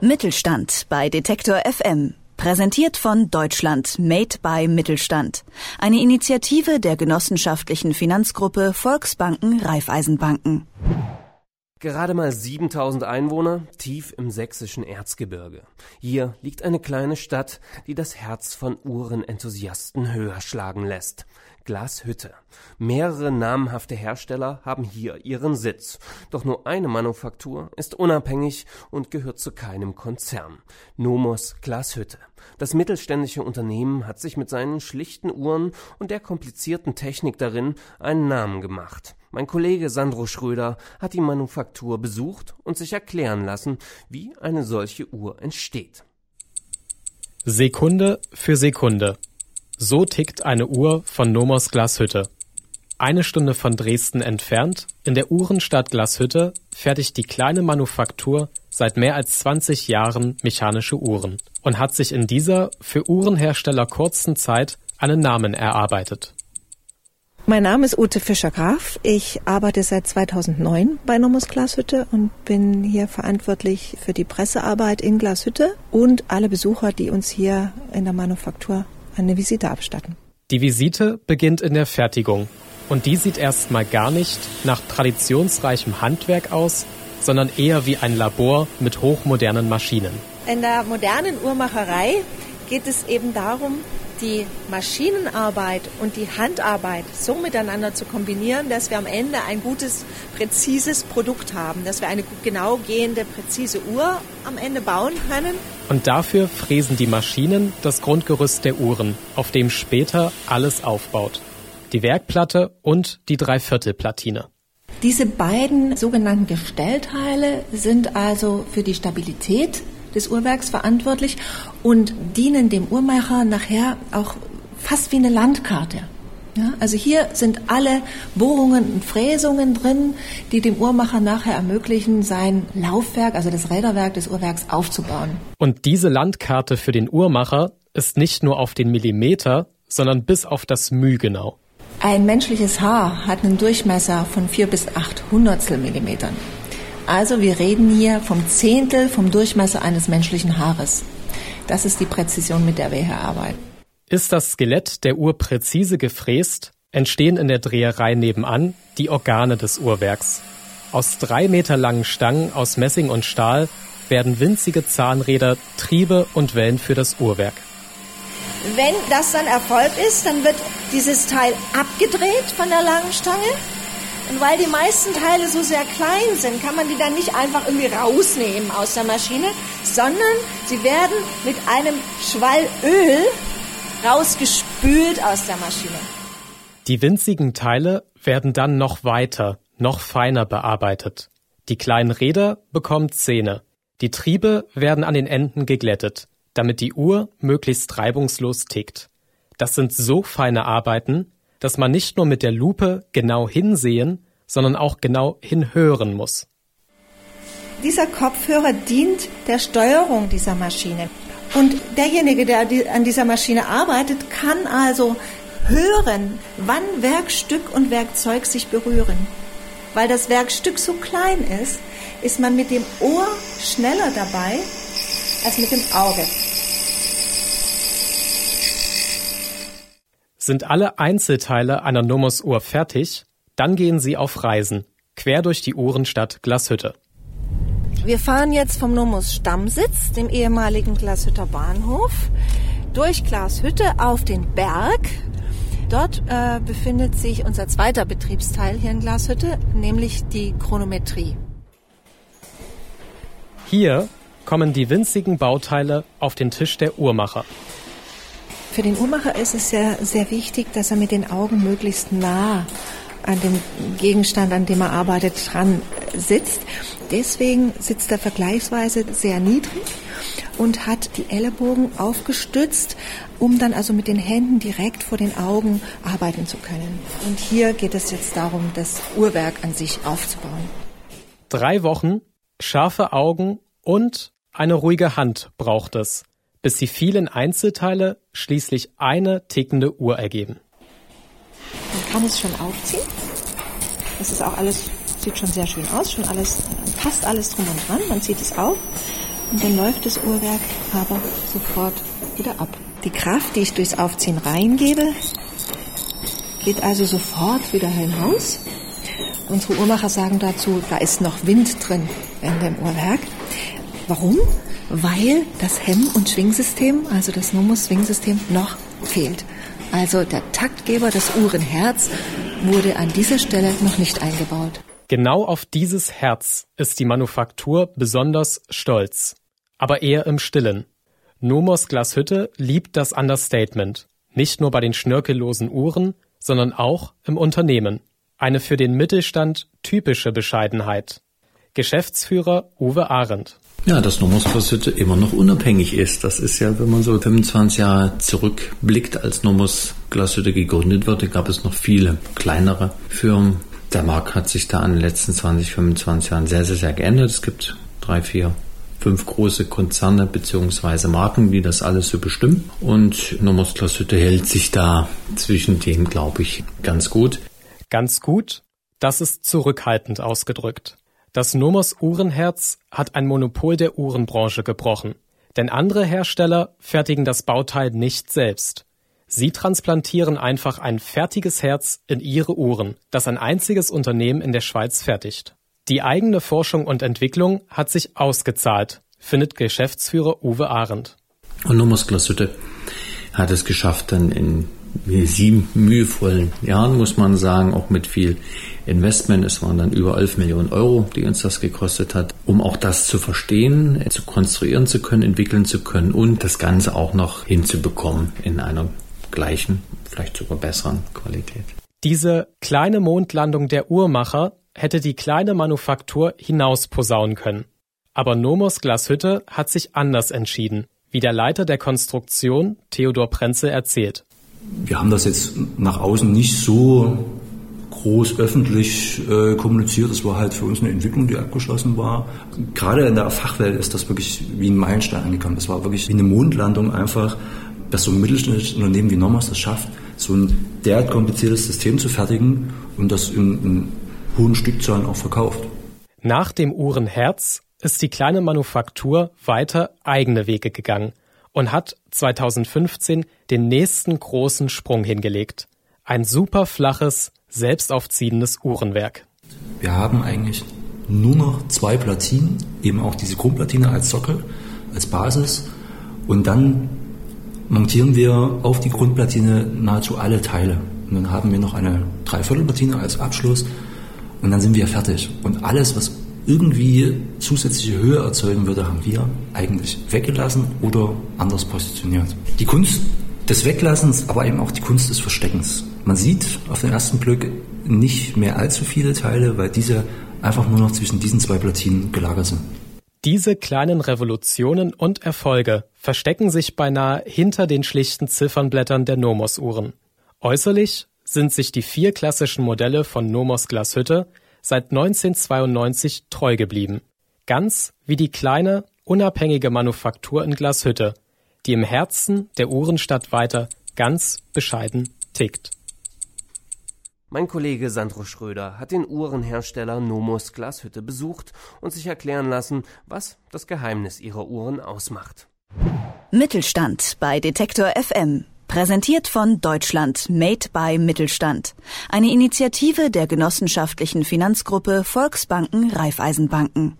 Mittelstand bei Detektor FM. Präsentiert von Deutschland Made by Mittelstand. Eine Initiative der genossenschaftlichen Finanzgruppe Volksbanken Raiffeisenbanken. Gerade mal 7000 Einwohner, tief im sächsischen Erzgebirge. Hier liegt eine kleine Stadt, die das Herz von Uhrenenthusiasten höher schlagen lässt. Glashütte. Mehrere namhafte Hersteller haben hier ihren Sitz. Doch nur eine Manufaktur ist unabhängig und gehört zu keinem Konzern. Nomos Glashütte. Das mittelständische Unternehmen hat sich mit seinen schlichten Uhren und der komplizierten Technik darin einen Namen gemacht. Mein Kollege Sandro Schröder hat die Manufaktur besucht und sich erklären lassen, wie eine solche Uhr entsteht. Sekunde für Sekunde so tickt eine Uhr von Nomos Glashütte. Eine Stunde von Dresden entfernt, in der Uhrenstadt Glashütte, fertigt die kleine Manufaktur seit mehr als 20 Jahren mechanische Uhren und hat sich in dieser für Uhrenhersteller kurzen Zeit einen Namen erarbeitet. Mein Name ist Ute Fischer-Graf. Ich arbeite seit 2009 bei Nomos Glashütte und bin hier verantwortlich für die Pressearbeit in Glashütte und alle Besucher, die uns hier in der Manufaktur eine Visite abstatten. Die Visite beginnt in der Fertigung und die sieht erstmal gar nicht nach traditionsreichem Handwerk aus, sondern eher wie ein Labor mit hochmodernen Maschinen. In der modernen Uhrmacherei geht es eben darum, die Maschinenarbeit und die Handarbeit so miteinander zu kombinieren, dass wir am Ende ein gutes, präzises Produkt haben, dass wir eine genau gehende, präzise Uhr am Ende bauen können. Und dafür fräsen die Maschinen das Grundgerüst der Uhren, auf dem später alles aufbaut. Die Werkplatte und die Dreiviertelplatine. Diese beiden sogenannten Gestellteile sind also für die Stabilität des Uhrwerks verantwortlich und dienen dem Uhrmacher nachher auch fast wie eine Landkarte. Ja, also hier sind alle Bohrungen und Fräsungen drin, die dem Uhrmacher nachher ermöglichen, sein Laufwerk, also das Räderwerk des Uhrwerks aufzubauen. Und diese Landkarte für den Uhrmacher ist nicht nur auf den Millimeter, sondern bis auf das Müh genau. Ein menschliches Haar hat einen Durchmesser von vier bis acht Hundertstel Millimetern. Also wir reden hier vom Zehntel vom Durchmesser eines menschlichen Haares. Das ist die Präzision, mit der wir hier arbeiten. Ist das Skelett der Uhr präzise gefräst, entstehen in der Dreherei nebenan die Organe des Uhrwerks. Aus drei Meter langen Stangen aus Messing und Stahl werden winzige Zahnräder, Triebe und Wellen für das Uhrwerk. Wenn das dann Erfolg ist, dann wird dieses Teil abgedreht von der langen Stange und weil die meisten Teile so sehr klein sind, kann man die dann nicht einfach irgendwie rausnehmen aus der Maschine, sondern sie werden mit einem Schwall Öl rausgespült aus der Maschine. Die winzigen Teile werden dann noch weiter, noch feiner bearbeitet. Die kleinen Räder bekommen Zähne. Die Triebe werden an den Enden geglättet, damit die Uhr möglichst reibungslos tickt. Das sind so feine Arbeiten, dass man nicht nur mit der Lupe genau hinsehen, sondern auch genau hinhören muss. Dieser Kopfhörer dient der Steuerung dieser Maschine. Und derjenige, der an dieser Maschine arbeitet, kann also hören, wann Werkstück und Werkzeug sich berühren. Weil das Werkstück so klein ist, ist man mit dem Ohr schneller dabei als mit dem Auge. Sind alle Einzelteile einer Nomos-Uhr fertig, dann gehen sie auf Reisen, quer durch die Uhrenstadt Glashütte. Wir fahren jetzt vom Nomos Stammsitz, dem ehemaligen Glashütter Bahnhof, durch Glashütte auf den Berg. Dort äh, befindet sich unser zweiter Betriebsteil hier in Glashütte, nämlich die Chronometrie. Hier kommen die winzigen Bauteile auf den Tisch der Uhrmacher. Für den Uhrmacher ist es sehr, sehr wichtig, dass er mit den Augen möglichst nah an dem Gegenstand, an dem er arbeitet, dran sitzt. Deswegen sitzt er vergleichsweise sehr niedrig und hat die Ellenbogen aufgestützt, um dann also mit den Händen direkt vor den Augen arbeiten zu können. Und hier geht es jetzt darum, das Uhrwerk an sich aufzubauen. Drei Wochen, scharfe Augen und eine ruhige Hand braucht es, bis die vielen Einzelteile schließlich eine tickende Uhr ergeben. Man kann es schon aufziehen. Das ist auch alles, sieht schon sehr schön aus, schon alles, passt alles drum und dran. Man zieht es auf und dann läuft das Uhrwerk aber sofort wieder ab. Die Kraft, die ich durchs Aufziehen reingebe, geht also sofort wieder hinaus. Unsere Uhrmacher sagen dazu, da ist noch Wind drin in dem Uhrwerk. Warum? Weil das Hemm- und Schwingsystem, also das Nomos-Schwingsystem, noch fehlt. Also der Taktgeber, das Uhrenherz, wurde an dieser Stelle noch nicht eingebaut. Genau auf dieses Herz ist die Manufaktur besonders stolz. Aber eher im Stillen. Nomos Glashütte liebt das Understatement. Nicht nur bei den schnörkellosen Uhren, sondern auch im Unternehmen. Eine für den Mittelstand typische Bescheidenheit. Geschäftsführer Uwe Arendt. Ja, dass Nomos Glashütte immer noch unabhängig ist. Das ist ja, wenn man so 25 Jahre zurückblickt, als Nomos Glashütte gegründet wurde, gab es noch viele kleinere Firmen. Der Markt hat sich da in den letzten 20, 25 Jahren sehr, sehr, sehr geändert. Es gibt drei, vier fünf große Konzerne beziehungsweise Marken, die das alles so bestimmen. Und Nomos Glashütte hält sich da zwischen denen, glaube ich, ganz gut. Ganz gut? Das ist zurückhaltend ausgedrückt. Das Nomos Uhrenherz hat ein Monopol der Uhrenbranche gebrochen. Denn andere Hersteller fertigen das Bauteil nicht selbst. Sie transplantieren einfach ein fertiges Herz in ihre Uhren, das ein einziges Unternehmen in der Schweiz fertigt. Die eigene Forschung und Entwicklung hat sich ausgezahlt, findet Geschäftsführer Uwe Arendt. Und Nomos Glashütte hat es geschafft, dann in sieben mühevollen Jahren, muss man sagen, auch mit viel Investment. Es waren dann über 11 Millionen Euro, die uns das gekostet hat, um auch das zu verstehen, zu konstruieren zu können, entwickeln zu können und das Ganze auch noch hinzubekommen in einer gleichen, vielleicht sogar besseren Qualität. Diese kleine Mondlandung der Uhrmacher hätte die kleine Manufaktur hinausposaunen können. Aber Nomos Glashütte hat sich anders entschieden, wie der Leiter der Konstruktion Theodor Prenze erzählt. Wir haben das jetzt nach außen nicht so groß öffentlich äh, kommuniziert. Das war halt für uns eine Entwicklung, die abgeschlossen war. Gerade in der Fachwelt ist das wirklich wie ein Meilenstein angekommen. Das war wirklich wie eine Mondlandung einfach, dass so ein mittelständisches Unternehmen wie Nomos das schafft, so ein derart kompliziertes System zu fertigen und das in, in hohen Stückzahlen auch verkauft. Nach dem Uhrenherz ist die kleine Manufaktur weiter eigene Wege gegangen und hat 2015 den nächsten großen Sprung hingelegt. Ein super flaches, selbstaufziehendes Uhrenwerk. Wir haben eigentlich nur noch zwei Platinen, eben auch diese Grundplatine als Sockel, als Basis. Und dann montieren wir auf die Grundplatine nahezu alle Teile. Und dann haben wir noch eine Dreiviertelplatine als Abschluss und dann sind wir fertig. Und alles, was irgendwie zusätzliche Höhe erzeugen würde, haben wir eigentlich weggelassen oder anders positioniert. Die Kunst des Weglassens, aber eben auch die Kunst des Versteckens. Man sieht auf den ersten Blick nicht mehr allzu viele Teile, weil diese einfach nur noch zwischen diesen zwei Platinen gelagert sind. Diese kleinen Revolutionen und Erfolge verstecken sich beinahe hinter den schlichten Ziffernblättern der Nomos-Uhren. Äußerlich sind sich die vier klassischen Modelle von Nomos Glashütte seit 1992 treu geblieben. Ganz wie die kleine, unabhängige Manufaktur in Glashütte, die im Herzen der Uhrenstadt weiter ganz bescheiden tickt. Mein Kollege Sandro Schröder hat den Uhrenhersteller Nomos Glashütte besucht und sich erklären lassen, was das Geheimnis ihrer Uhren ausmacht. Mittelstand bei Detektor FM. Präsentiert von Deutschland Made by Mittelstand. Eine Initiative der genossenschaftlichen Finanzgruppe Volksbanken Raiffeisenbanken.